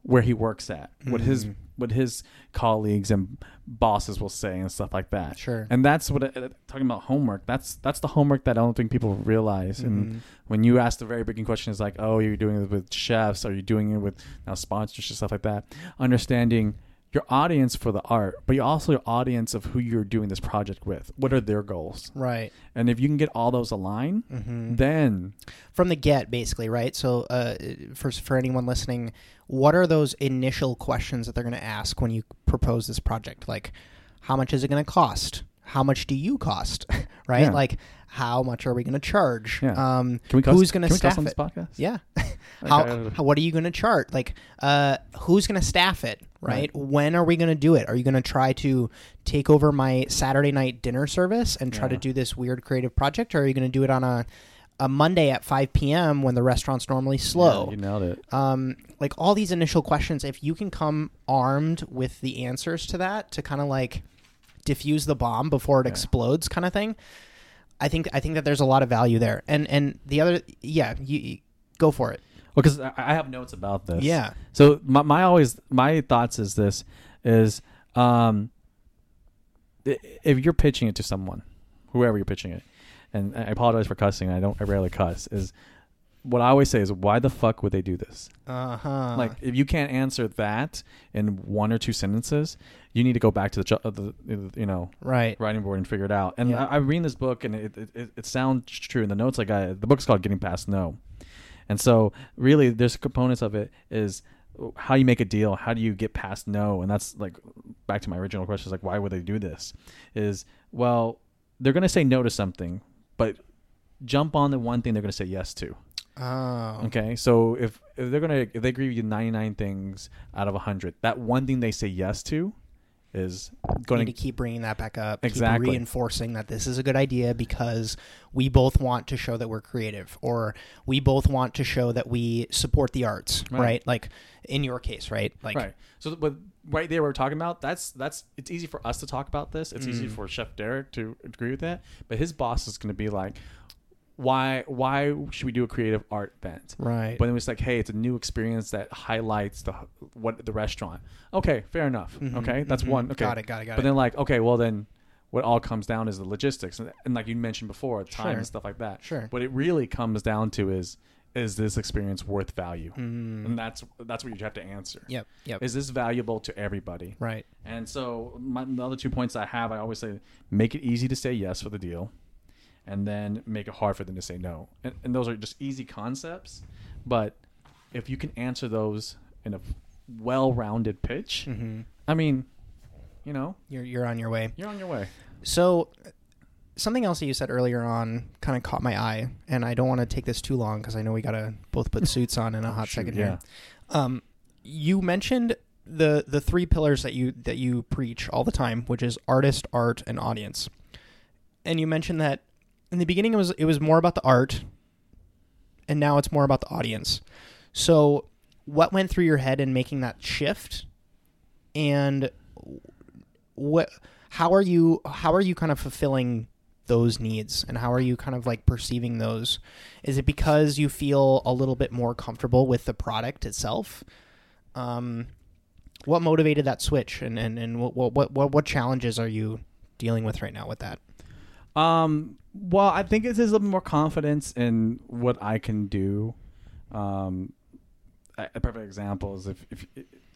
where he works at, what his Mhm. what his colleagues and bosses will say and stuff like that. Sure. And that's what uh, talking about homework. That's that's the homework that I don't think people realize. And Mhm. when you ask the very beginning question is like, oh, you're doing it with chefs, are you doing it with now sponsors and stuff like that? Understanding your audience for the art, but you also your audience of who you're doing this project with. What are their goals? Right. And if you can get all those aligned, hmm then From the get, basically, right? So, uh, for for anyone listening, what are those initial questions that they're going to ask when you propose this project? Like, how much is it going to cost? How much do you cost? right? Yeah. Like, how much are we going to charge? Yeah. Um, can we cuss, Who's we cuss staff on this it? podcast? yeah. how, how what are you going to chart? Like, uh, who's going to staff it? Right? When are we going to do it? Are you going to try to take over my Saturday night dinner service and try to do this weird creative project, or are you going to do it on a a Monday at 5 p.m. when the restaurant's normally slow? Yeah, you nailed it. um, like all these initial questions, if you can come armed with the answers to that to kind of like diffuse the bomb before it Yeah. explodes, kind of thing. I think I think that there's a lot of value there. And and the other, yeah, you, you go for it. Well, because I I have notes about this. Yeah. So my, my always my thoughts is this is um if you're pitching it to someone, whoever you're pitching it, and I apologize for cussing. I don't. I rarely cuss. Is what I always say is why the fuck would they do this? Uh huh. like if you can't answer that in one or two sentences, you need to go back to the, ju- uh, the you know right. writing board and figure it out. And Yeah. I, I read this book, and it, it, it, it sounds true. In the notes I got, the book's called Getting Past No. And so, really, there's components of it is how you make a deal. How do you get past no? And that's like back to my original question: is like, why would they do this? Is well, they're going to say no to something, but jump on the one thing they're going to say yes to. Oh. Okay, so if, if they're gonna if they agree with you 99 things out of 100, that one thing they say yes to is going to keep bringing that back up. Exactly. Keep reinforcing that this is a good idea because we both want to show that we're creative, or we both want to show that we support the arts, right? Right. Like in your case, right? Like, right. So, but right there, we're talking about that's that's it's easy for us to talk about this. It's easy Mm. for Chef Derek to agree with that, but his boss is going to be like, why why should we do a creative art event? right. But then it's like, hey, it's a new experience that highlights the what the restaurant. Okay, fair enough. Mhm, Okay, that's mhm. one. Okay, Got it. Got it. Got but it. But then like, okay, well then, what all comes down is the logistics, and, and like you mentioned before, time Sure. and stuff like that. Sure. What it really comes down to is, is this experience worth value? Mm. And that's that's what you have to answer. Yep. Yep. Is this valuable to everybody? right. And so my, the other two points I have, I always say, make it easy to say yes for the deal, and then make it hard for them to say no. And, and those are just easy concepts, but if you can answer those in a well-rounded pitch, hmm I mean, you know, You're you're on your way. you're on your way. So, something else that you said earlier on kind of caught my eye, and I don't want to take this too long because I know we gotta both put suits on in a hot Shoot, second yeah. here. Um, you mentioned the the three pillars that you that you preach all the time, which is artist, art, and audience. And you mentioned that in the beginning it was it was more about the art, and now it's more about the audience. So, what went through your head in making that shift, and what? How are you? How are you kind of fulfilling those needs, and how are you kind of like perceiving those? Is it because you feel a little bit more comfortable with the product itself? Um, what motivated that switch, and and and what what what what challenges are you dealing with right now with that? Um, well, I think it's a little more confidence in what I can do. Um, a, a perfect example is if, if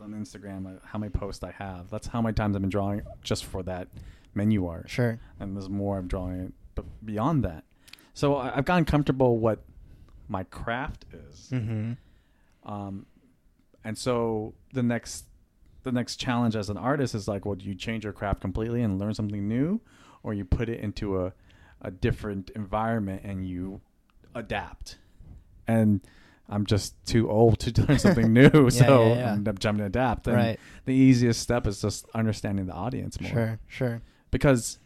on Instagram, uh, how many posts I have. That's how many times I've been drawing just for that menu art, Sure. and there's more I'm drawing, but beyond that. So I, I've gotten comfortable what my craft is. Mm-hmm. Um, and so the next the next challenge as an artist is like, well, do you change your craft completely and learn something new, or you put it into a a different environment and you adapt? And I'm just too old to learn something new, so yeah, yeah. I'm jumping to adapt. And Right. the easiest step is just understanding the audience more Sure. Sure. because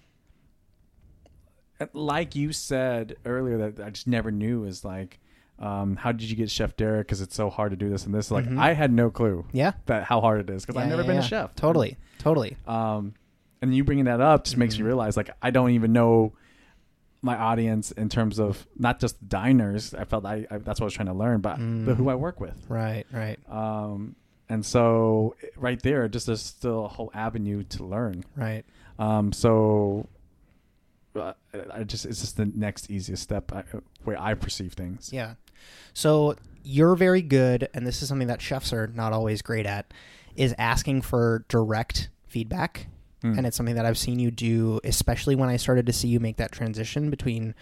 uh, like you said earlier that I just never knew is like um, how did you get Chef Derek because it's so hard to do this and this like Mhm. I had no clue Yeah. that how hard it is because Yeah, I've never yeah, been yeah. a chef Totally. Totally. um, and you bringing that up just makes you Mhm. realize like I don't even know my audience in terms of not just diners I felt I, I that's what I was trying to learn but Mm. but who I work with Right. Right. um, and so right there, just there's still a whole avenue to learn. Right. Um, so uh, I just it's just the next easiest step I, way I perceive things. Yeah. So you're very good, and this is something that chefs are not always great at, is asking for direct feedback. Mm. And it's something that I've seen you do, especially when I started to see you make that transition between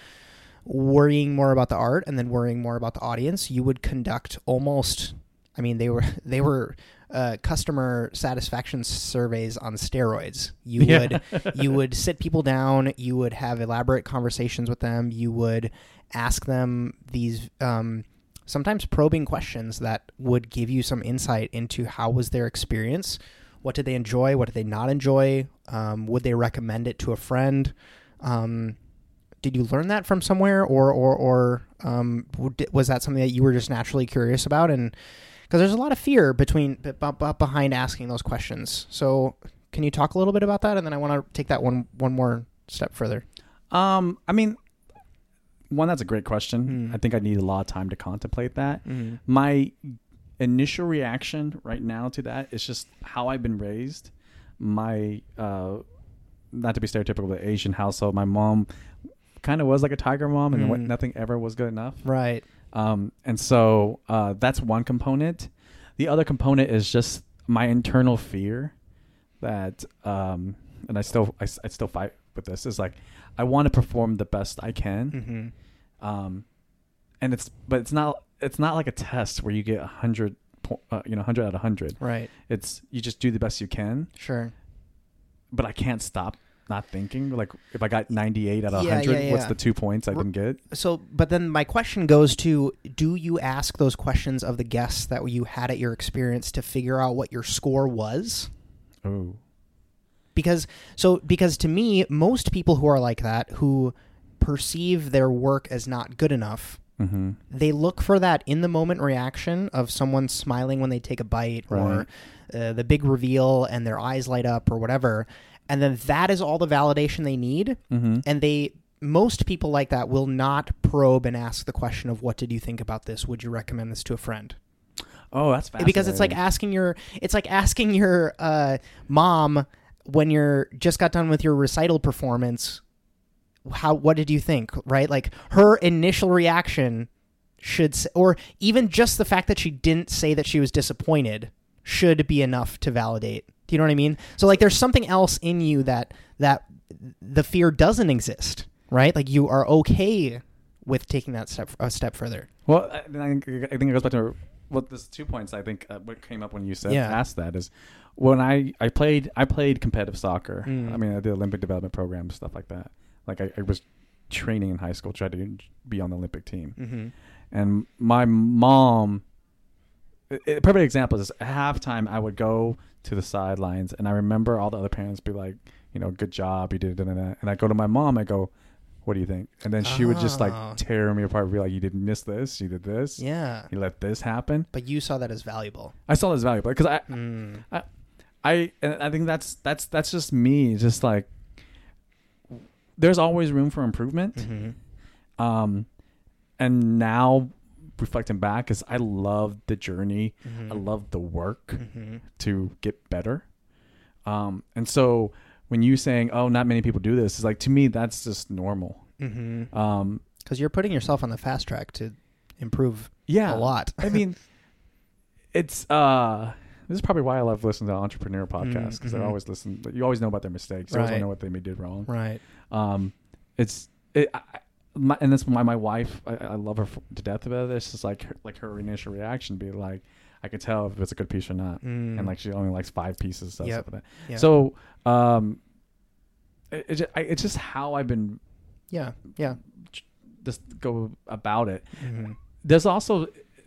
worrying more about the art and then worrying more about the audience. You would conduct almost, I mean, they were they were uh, customer satisfaction surveys on steroids. You Yeah. would you would sit people down. You would have elaborate conversations with them. You would ask them these um, sometimes probing questions that would give you some insight into how was their experience. What did they enjoy? What did they not enjoy? Um, would they recommend it to a friend? Um, did you learn that from somewhere, or or or um, was that something that you were just naturally curious about? And because there's a lot of fear between b- b- behind asking those questions. So can you talk a little bit about that? And then I want to take that one one more step further. Um, I mean, one that's a great question. Hmm. I think I need a lot of time to contemplate that. Mm-hmm. My initial reaction right now to that is just how I've been raised. My uh, not to be stereotypical, but Asian household. My mom kind of was like a tiger mom, and what, Mm. nothing ever was good enough. Right. Um, and so uh, that's one component. The other component is just my internal fear that, um, and I still I still fight with this. Is like I want to perform the best I can, Mm-hmm. um, and it's but it's not it's not like a test where you get a hundred, po- uh, you know, hundred out of hundred. Right. It's you just do the best you can, Sure. but I can't stop not thinking. Like if I got ninety eight out of Yeah, hundred, yeah, what's the two points I didn't get? So, but then my question goes to: Do you ask those questions of the guests that you had at your experience to figure out what your score was? Oh, because so because to me most people who are like that who perceive their work as not good enough mm-hmm. they look for that in the moment reaction of someone smiling when they take a bite or uh, the big reveal and their eyes light up or whatever and then that is all the validation they need Mm-hmm. and they most people like that will not probe and ask the question of what did you think about this would you recommend this to a friend Oh, that's fascinating. because it's like asking your it's like asking your uh, mom when you're just got done with your recital performance how what did you think right like her initial reaction should or even just the fact that she didn't say that she was disappointed should be enough to validate do you know what i mean so like there's something else in you that that the fear doesn't exist right like you are okay with taking that step a step further Well, I, I think I think it goes back to well, there's two points. I think uh, what came up when you said Yeah. asked that is when I I played I played competitive soccer. Mm. I mean, I did Olympic development programs, stuff like that. Like I, I was training in high school, tried to be on the Olympic team, mm-hmm. and my mom. A perfect example is at halftime. I would go to the sidelines, and I remember all the other parents be like, you know, good job, you did it, and I go to my mom. I go, what do you think? And then she would just like Oh. tear me apart, be like, you didn't miss this, you did this, yeah you let this happen. but you saw that as valuable I saw this valuable because I, mm. I, and I think that's that's that's just me. Just like there's always room for improvement. Mm-hmm. Um, and now reflecting back, is I love the journey. Mm-hmm. I love the work Mm-hmm. to get better. Um, and so when you saying, "Oh, not many people do this," is like to me that's just normal. Mm-hmm. Um, Because you're putting yourself on the fast track to improve yeah, a lot. I mean, it's uh, this is probably why I love listening to entrepreneur podcasts because mhm. they always listen. You always know about their mistakes. You always Right. know what they did wrong. right. Um, it's it, I, my, and that's why my wife. I, I love her to death about this. It's like her, like her initial reaction be like, I could tell if it's a good piece or not, Mm. and like she only likes five pieces. Stuff, Yep. stuff like that. So, um, it, it, I, it's just how I've been yeah, yeah. just go about it. Mm-hmm. There's also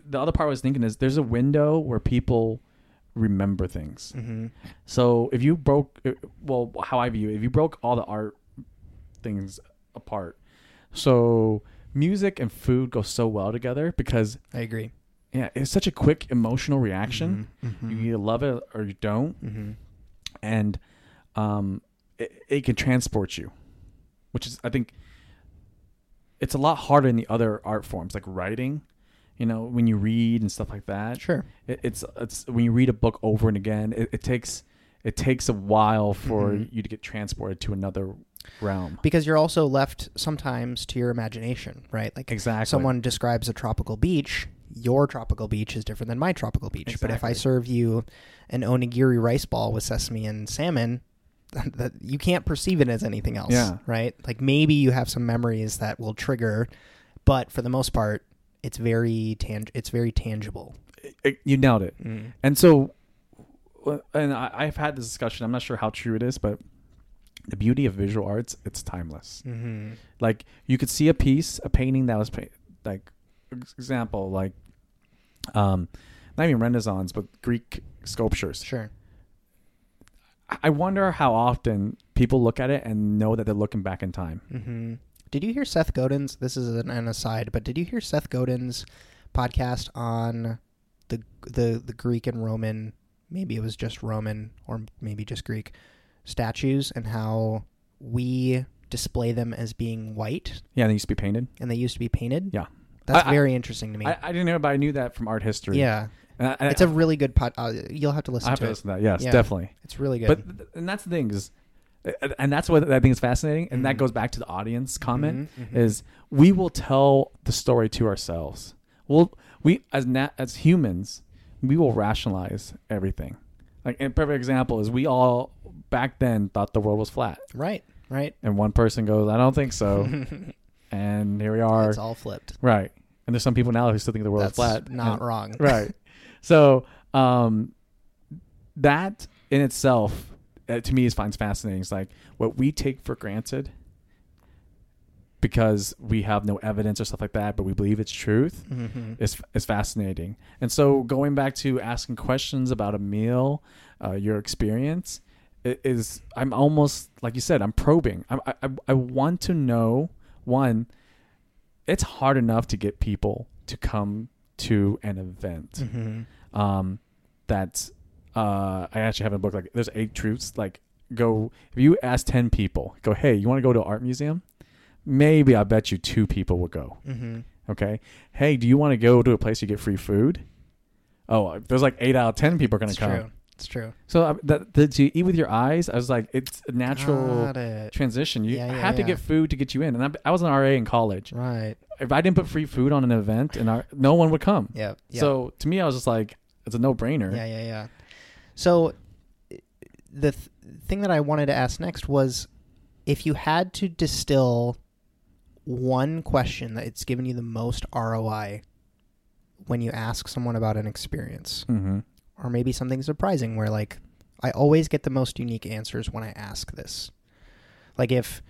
the other part I was thinking is there's a window where people remember things. Mm-hmm. So if you broke, uh, well, how I view it, if you broke all the art things apart, so music and food go so well together because I agree. yeah, it's such a quick emotional reaction. Mm-hmm. You either love it or you don't, Mm-hmm. and um, it, it can transport you, which is I think it's a lot harder in the other art forms like writing. you know, when you read and stuff like that. Sure. It, it's it's when you read a book over and again, it, it takes it takes a while for Mhm. you to get transported to another realm. Because you're also left sometimes to your imagination, right? Like Exactly. someone describes a tropical beach, your tropical beach is different than my tropical beach. But if I serve you an onigiri rice ball with sesame and salmon, that you can't perceive it as anything else, Yeah. right? Like maybe you have some memories that will trigger, but for the most part, it's very tang- it's very tangible. It- you nailed it. Mm. And so, uh, and I, I've had this discussion. I'm not sure how true it is, but the beauty of visual arts, it's timeless. hmm Like you could see a piece, a painting that was pa- like, example, like, um, not even Renaissance, but Greek sculptures. Sure. I- wonder how often people look at it and know that they're looking back in time. hmm Did you hear Seth Godin's? This is an, an aside, but did you hear Seth Godin's podcast on the the the Greek and Roman? Maybe it was just Roman, or maybe just Greek statues, and how we display them as being white, Yeah, they used to be painted. and they used to be painted. Yeah. that's I- I- very interesting to me. I, I didn't know, but I knew that from art history. yeah, and I, it's a really good pod. Uh, you'll have to I listen have to to it. to that. Yes, Yeah. definitely. It's really good. But th- and that's the thing is, and that's what I think is fascinating, and that Mhm. goes back to the audience comment Mhm, mhm. is we will tell the story to ourselves. Well, we as na- as humans, we will rationalize everything. Like a perfect example is we all back then thought the world was flat, right, right. and one person goes, "I don't think so," and here we are, it's all flipped. right? And there's some people now who still think the world That's is flat. not and- wrong. right. So um, that in itself, uh, to me, is finds fascinating. It's like what we take for granted because we have no evidence or stuff like that, but we believe it's truth. hmm Is is fascinating. And so going back to asking questions about a meal, uh, your experience is I'm almost like you said I'm probing. I I I want to know one. It's hard enough to get people to come to an event hmm um, that uh, I actually have a book like there's eight truths. Like go if you ask ten people, go hey, you want to go to an art museum? Maybe I bet you two people will go. hmm Okay, hey, do you want to go to a place you get free food? Oh, there's like eight out of ten people are gonna It's come. true. It's true. So uh, that, that to eat with your eyes, I was like, it's a natural Got it. transition. You Yeah, yeah, have to yeah. get food to get you in. And I, I was an RA in college. Right. If I didn't put free food on an event, and our, no one would come. Yeah. yeah. So to me, I was just like, it's a no brainer. Yeah, yeah, yeah. So the th- thing that I wanted to ask next was if you had to distill one question that it's given you the most ROI when you ask someone about an experience Mm-hmm. Or maybe something surprising where like I always get the most unique answers when I ask this. Like if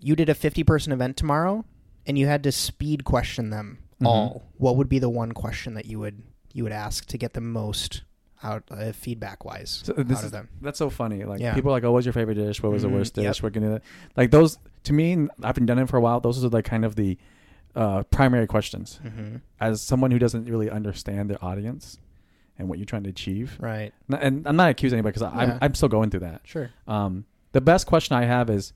you did a 50 person event tomorrow and you had to speed question them Mhm. all, what would be the one question that you would you would ask to get the most out uh, feedback wise So this out is of them? that's so funny. Like Yeah. people are like, oh, what's your favorite dish? What was Mhm. the worst dish? Yep. What can you like those? To me, I've been done it for a while. Those are like kind of the uh, primary questions. Mm-hmm. As someone who doesn't really understand their audience and what you're trying to achieve, Right. And I'm not accusing anybody because Yeah. I'm I'm still going through that. Sure. Um, the best question I have is,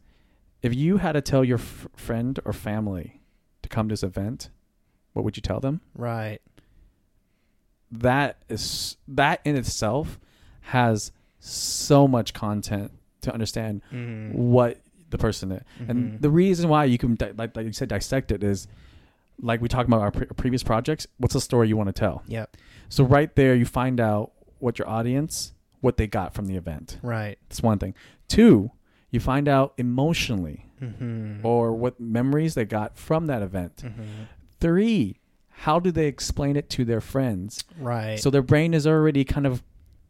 if you had to tell your f- friend or family to come to this event, what would you tell them? Right. that is that in itself has so much content to understand Mm-hmm. what the person is. Mhm. And the reason why you can, di- like, like you said, dissect it is like we talked about our pre- previous projects. What's the story you want to tell? Yep. So right there, you find out what your audience, what they got from the event. Right. That's one thing. Two, you find out emotionally Mm-hmm. or what memories they got from that event. mm-hmm. Three, how do they explain it to their friends? Right. So their brain is already kind of,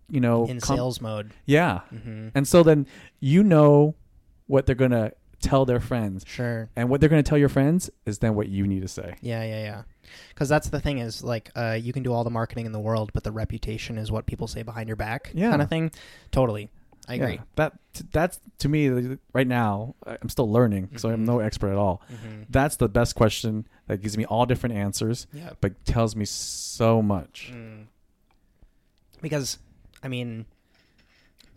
you know, in com- sales mode. Yeah. Mm-hmm. And so then you know what they're going to tell their friends. Sure. And what they're going to tell your friends is then what you need to say. Yeah, yeah, yeah. Because that's the thing is like uh, you can do all the marketing in the world, but the reputation is what people say behind your back, Yeah. kind of thing. Totally, I agree. Yeah. That that's to me right now. I'm still learning, so I'm Mhm. no expert at all. Mm-hmm. That's the best question that gives me all different answers, Yeah. but tells me so much. Mm. Because, I mean,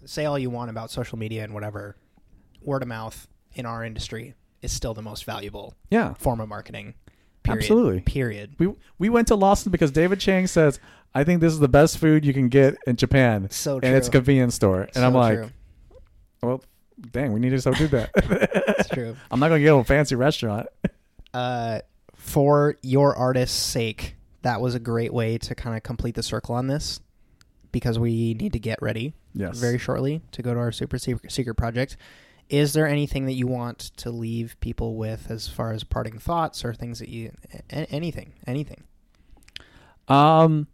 say all you want about social media and whatever, word of mouth in our industry is still the most valuable Yeah. form of marketing. Period. Absolutely. Period. We we went to Lawson because David Chang says, "I think this is the best food you can get in Japan." So true. and it's a convenience store. And I'm like, true. "Well, dang, we need to so do that." It's true. I'm not gonna go to a fancy restaurant. Uh, for your artist's sake, that was a great way to kind of complete the circle on this because we need to get ready Yes. very shortly to go to our super secret, secret project. Is there anything that you want to leave people with as far as parting thoughts or things that you anything anything? Um,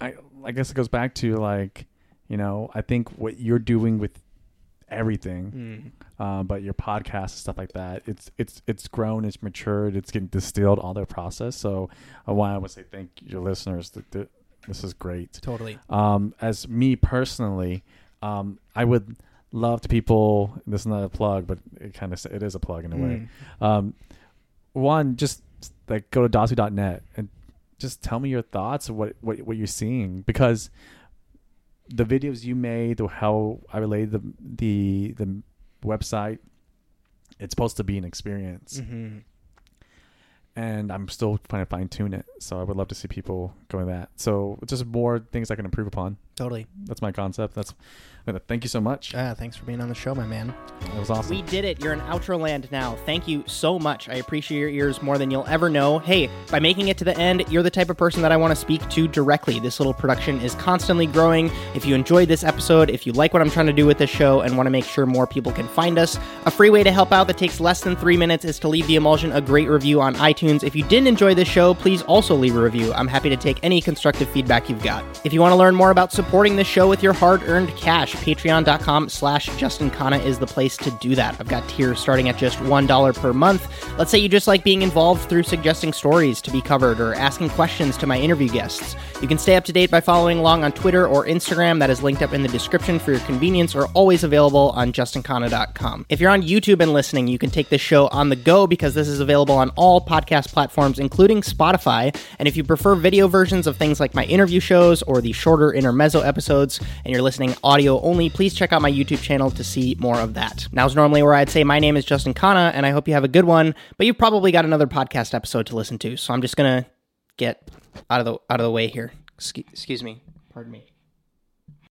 I I guess it goes back to like, you know, I think what you're doing with everything, um, but your podcast and stuff like that, it's it's it's grown, it's matured, it's getting distilled, all their process. So I want to say thank your listeners. That this is great. Totally. Um, as me personally, um, I would love to people. This is not a plug, but it kind of it is a plug in a way. Mm. Um, one, just like go to dozfy.net and just tell me your thoughts of what, what, what you're seeing because the videos you made, or how I relayed the, the, the website, it's supposed to be an experience Mhm. and I'm still trying to fine tune it. So I would love to see people going that. So just more things I can improve upon. Totally. That's my concept. That's, thank you so much. Ah, thanks for being on the show, my man. That was awesome. We did it. You're in outro land now. Thank you so much. I appreciate your ears more than you'll ever know. Hey, by making it to the end, you're the type of person that I want to speak to directly. This little production is constantly growing. If you enjoyed this episode, if you like what I'm trying to do with this show and want to make sure more people can find us, a free way to help out that takes less than three minutes is to leave the emulsion a great review on iTunes. If you didn't enjoy this show, please also leave a review. I'm happy to take any constructive feedback you've got. If you want to learn more about supporting this show with your hard-earned cash, patreon.com slash Justin Khanna is the place to do that. I've got tiers starting at just $1 per month. Let's say you just like being involved through suggesting stories to be covered or asking questions to my interview guests. You can stay up to date by following along on Twitter or Instagram. That is linked up in the description for your convenience or always available on justinkhanna.com. If you're on YouTube and listening, you can take this show on the go because this is available on all podcast platforms, including Spotify. And if you prefer video versions of things like my interview shows or the shorter intermezzo episodes, and you're listening audio only, please check out my YouTube channel to see more of that. Now's normally where I'd say my name is Justin Khanna, and I hope you have a good one. But you've probably got another podcast episode to listen to, so I'm just gonna get out of the out of the way here. Excuse, excuse me. Pardon me.